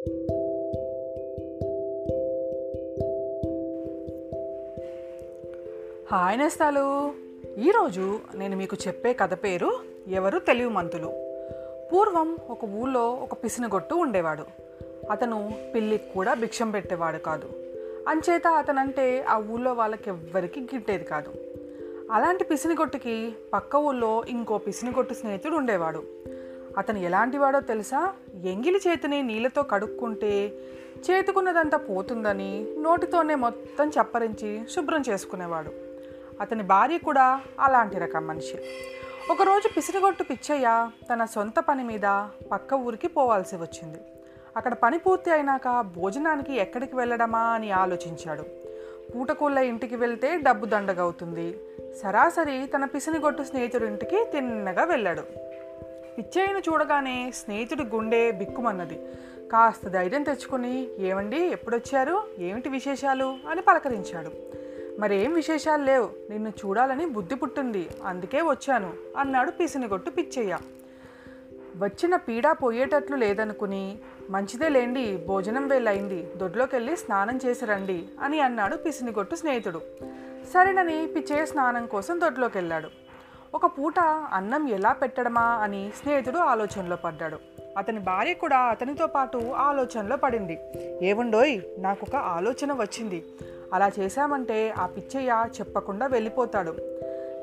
Hi నేస్తాలు. ఈరోజు నేను మీకు చెప్పే కథ పేరు ఎవరు తెలివిమంతులు పూర్వం ఒక ఊళ్ళో ఒక పిసినగొట్టు ఉండేవాడు. అతను పిల్లికి కూడా భిక్షం పెట్టేవాడు కాదు. అంచేత అతనంటే ఆ ఊళ్ళో వాళ్ళకి ఎవ్వరికి గిట్టేది కాదు. అలాంటి పిసినిగొట్టుకి పక్క ఊళ్ళో ఇంకో పిసినిగొట్టు స్నేహితుడు ఉండేవాడు. అతను ఎలాంటివాడో తెలుసా? ఎంగిలి చేతిని నీళ్ళతో కడుక్కుంటే చేతుకున్నదంతా పోతుందని నోటితోనే మొత్తం చప్పరించి శుభ్రం చేసుకునేవాడు. అతని భార్య కూడా అలాంటి రకం మనిషి. ఒకరోజు పిసిరిగొట్టు పిచ్చయ్య తన సొంత పని మీద పక్క ఊరికి పోవాల్సి వచ్చింది. అక్కడ పని పూర్తి అయినాక భోజనానికి ఎక్కడికి వెళ్ళడమా అని ఆలోచించాడు. పూటకూళ్ళ ఇంటికి వెళ్తే డబ్బు దండగవుతుంది. సరాసరి తన పిసినిగొట్టు స్నేహితుడింటికి తిన్నగా వెళ్ళాడు. పిచ్చయ్యను చూడగానే స్నేహితుడి గుండె బిక్కుమన్నది. కాస్త ధైర్యం తెచ్చుకుని ఏమండి ఎప్పుడొచ్చారు? ఏమిటి విశేషాలు? అని పలకరించాడు. మరేం విశేషాలు లేవు. నిన్ను చూడాలని బుద్ధి పుట్టింది. అందుకే వచ్చాను అన్నాడు పిసినిగొట్టు పిచ్చయ్య. వచ్చిన పీడ పోయేటట్లు లేదనుకుని మంచిదే లేండి భోజనం వేలైంది దొడ్లోకి వెళ్ళి స్నానం చేసి రండి అని అన్నాడు పిసినిగొట్టు స్నేహితుడు. సరేనని పిచ్చయ్య స్నానం కోసం దొడ్లోకి వెళ్ళాడు ఒక పూట అన్నం ఎలా పెట్టడమా అని స్నేహితుడు ఆలోచనలో పడ్డాడు. అతని భార్య కూడా అతనితో పాటు ఆలోచనలో పడింది. ఏముండోయ్ నాకు ఒక ఆలోచన వచ్చింది. అలా చేశామంటే ఆ పిచ్చయ్య చెప్పకుండా వెళ్ళిపోతాడు.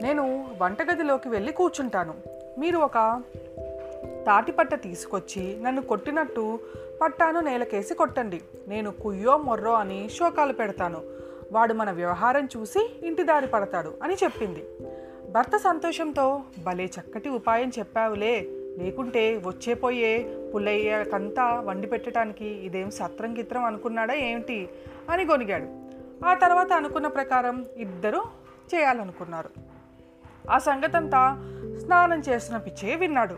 నేను వంటగదిలోకి వెళ్ళి కూర్చుంటాను. మీరు ఒక తాటిపట్ట తీసుకొచ్చి నన్ను కొట్టినట్టు పట్టాను నేలకేసి కొట్టండి. నేను కుయ్యో మొర్రో అని శోకాలు పెడతాను. వాడు మన వ్యవహారం చూసి ఇంటి దారి పడతాడు అని చెప్పింది. భర్త సంతోషంతో భలే చక్కటి ఉపాయం చెప్పావులే. లేకుంటే వచ్చే పోయే పుల్లయ్యకంతా వండి పెట్టడానికి ఇదేం సత్రం గిత్రం అనుకున్నాడా ఏమిటి అని గొనిగాడు. ఆ తర్వాత అనుకున్న ప్రకారం ఇద్దరూ చేయాలనుకున్నారు. ఆ సంగతంతా స్నానం చేస్తున్న పిచ్చే విన్నాడు.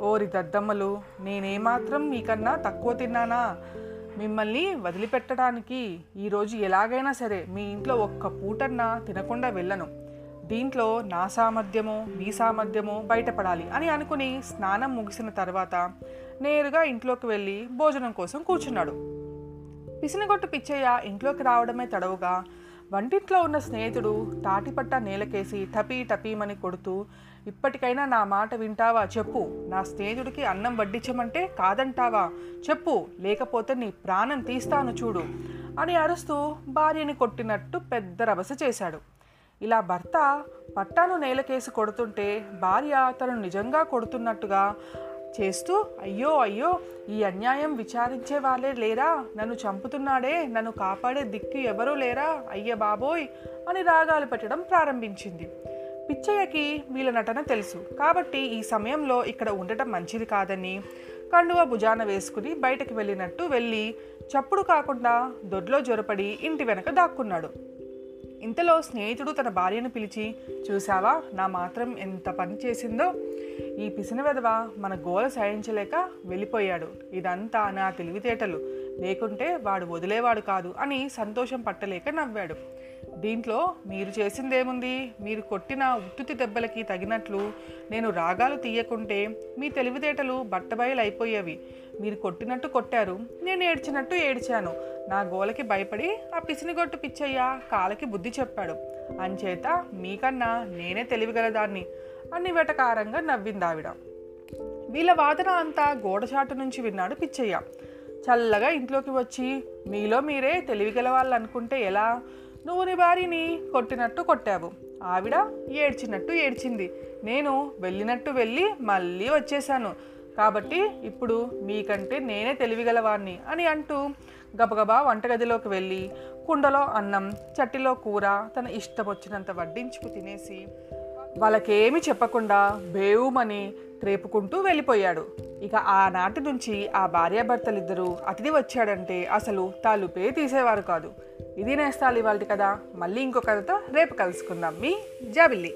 ఓరి దద్దమ్మలు నేనేమాత్రం మీకన్నా తక్కువ తిన్నానా? మిమ్మల్ని వదిలిపెట్టడానికి ఈరోజు ఎలాగైనా సరే మీ ఇంట్లో ఒక్క పూటన్నా తినకుండా వెళ్ళను. దీంట్లో నా సామర్థ్యమో మీ సామర్థ్యమో బయటపడాలి అని అనుకుని స్నానం ముగిసిన తర్వాత నేరుగా ఇంట్లోకి వెళ్ళి భోజనం కోసం కూర్చున్నాడు. పిసినగొట్టు పిచ్చయ్య ఇంట్లోకి రావడమే తడవుగా వంటింట్లో ఉన్న స్నేహితుడు తాటిపట్ట నేలకేసి టపీ టపీమని కొడుతూ ఇప్పటికైనా నా మాట వింటావా చెప్పు. నా స్నేహితుడికి అన్నం వడ్డించమంటే కాదంటావా చెప్పు. లేకపోతే నీ ప్రాణం తీస్తాను చూడు అని అరుస్తూ భార్యని కొట్టినట్టు పెద్ద రభస చేశాడు. ఇలా భర్త పట్టాను నేలకేసి కొడుతుంటే భార్య తను నిజంగా కొడుతున్నట్టుగా చేస్తూ అయ్యో అయ్యో ఈ అన్యాయం విచారించే వాళ్ళే లేరా? నన్ను చంపుతున్నాడే నన్ను కాపాడే దిక్కు ఎవరూ లేరా? అయ్య బాబోయ్! అని రాగాలు పెట్టడం ప్రారంభించింది. పిచ్చయ్యకి వీళ్ళ నటన తెలుసు. కాబట్టి ఈ సమయంలో ఇక్కడ ఉండటం మంచిది కాదని కండువ భుజాన వేసుకుని బయటకు వెళ్ళినట్టు వెళ్ళి చప్పుడు కాకుండా దొడ్లో జొరపడి ఇంటి వెనక దాక్కున్నాడు. ఇంతలో స్నేహితుడు తన భార్యను పిలిచి చూసావా నా మాత్రం ఎంత పని చేసిందో? ఈ పిసిన వెధవ మన గోల సాయించలేక వెళ్ళిపోయాడు. ఇదంతా నా తెలివితేటలు. లేకుంటే వాడు వదిలేవాడు కాదు అని సంతోషం పట్టలేక నవ్వాడు. దీంట్లో మీరు చేసిందేముంది? మీరు కొట్టిన ఉత్తుతి దెబ్బలకి తగినట్లు నేను రాగాలు తీయకుంటే మీ తెలివితేటలు బట్టబయలు అయిపోయేవి మీరు కొట్టినట్టు కొట్టారు. నేను ఏడ్చినట్టు ఏడ్చాను. నా గోలకి భయపడి ఆ పిసినిగొట్టు పిచ్చయ్య కాలకి బుద్ధి చెప్పాడు. అంచేత మీకన్నా నేనే తెలివిగలదాన్ని అని వెటకారంగా నవ్వింది ఆవిడ వీళ్ళ వాదన అంతా గోడచాటు నుంచి విన్నాడు పిచ్చయ్య. చల్లగా ఇంట్లోకి వచ్చి మీలో మీరే తెలివిగల వాళ్ళు అనుకుంటే ఎలా? నువ్వు నీ భార్యని కొట్టినట్టు కొట్టావు. ఆవిడ ఏడ్చినట్టు ఏడ్చింది. నేను వెళ్ళినట్టు వెళ్ళి మళ్ళీ వచ్చేసాను కాబట్టి ఇప్పుడు మీకంటే నేనే తెలివిగలవాణ్ణి అని అంటూ గబగబా వంటగదిలోకి వెళ్ళి కుండలో అన్నం చట్టిలో కూర తన ఇష్టం వచ్చినంత వడ్డించుకు తినేసి వాళ్ళకేమీ చెప్పకుండా బేవుమని త్రేపుకుంటూ వెళ్ళిపోయాడు. ఇక ఆనాటి నుంచి ఆ భార్యాభర్తలిద్దరూ అతిథి వచ్చాడంటే అసలు తాలుపే తీసేవారు కాదు. ఇది నేస్తాలు ఇవాళ కదా మళ్ళీ ఇంకో కథతో రేపు కలుసుకుందాం. మీ జాబిల్లి.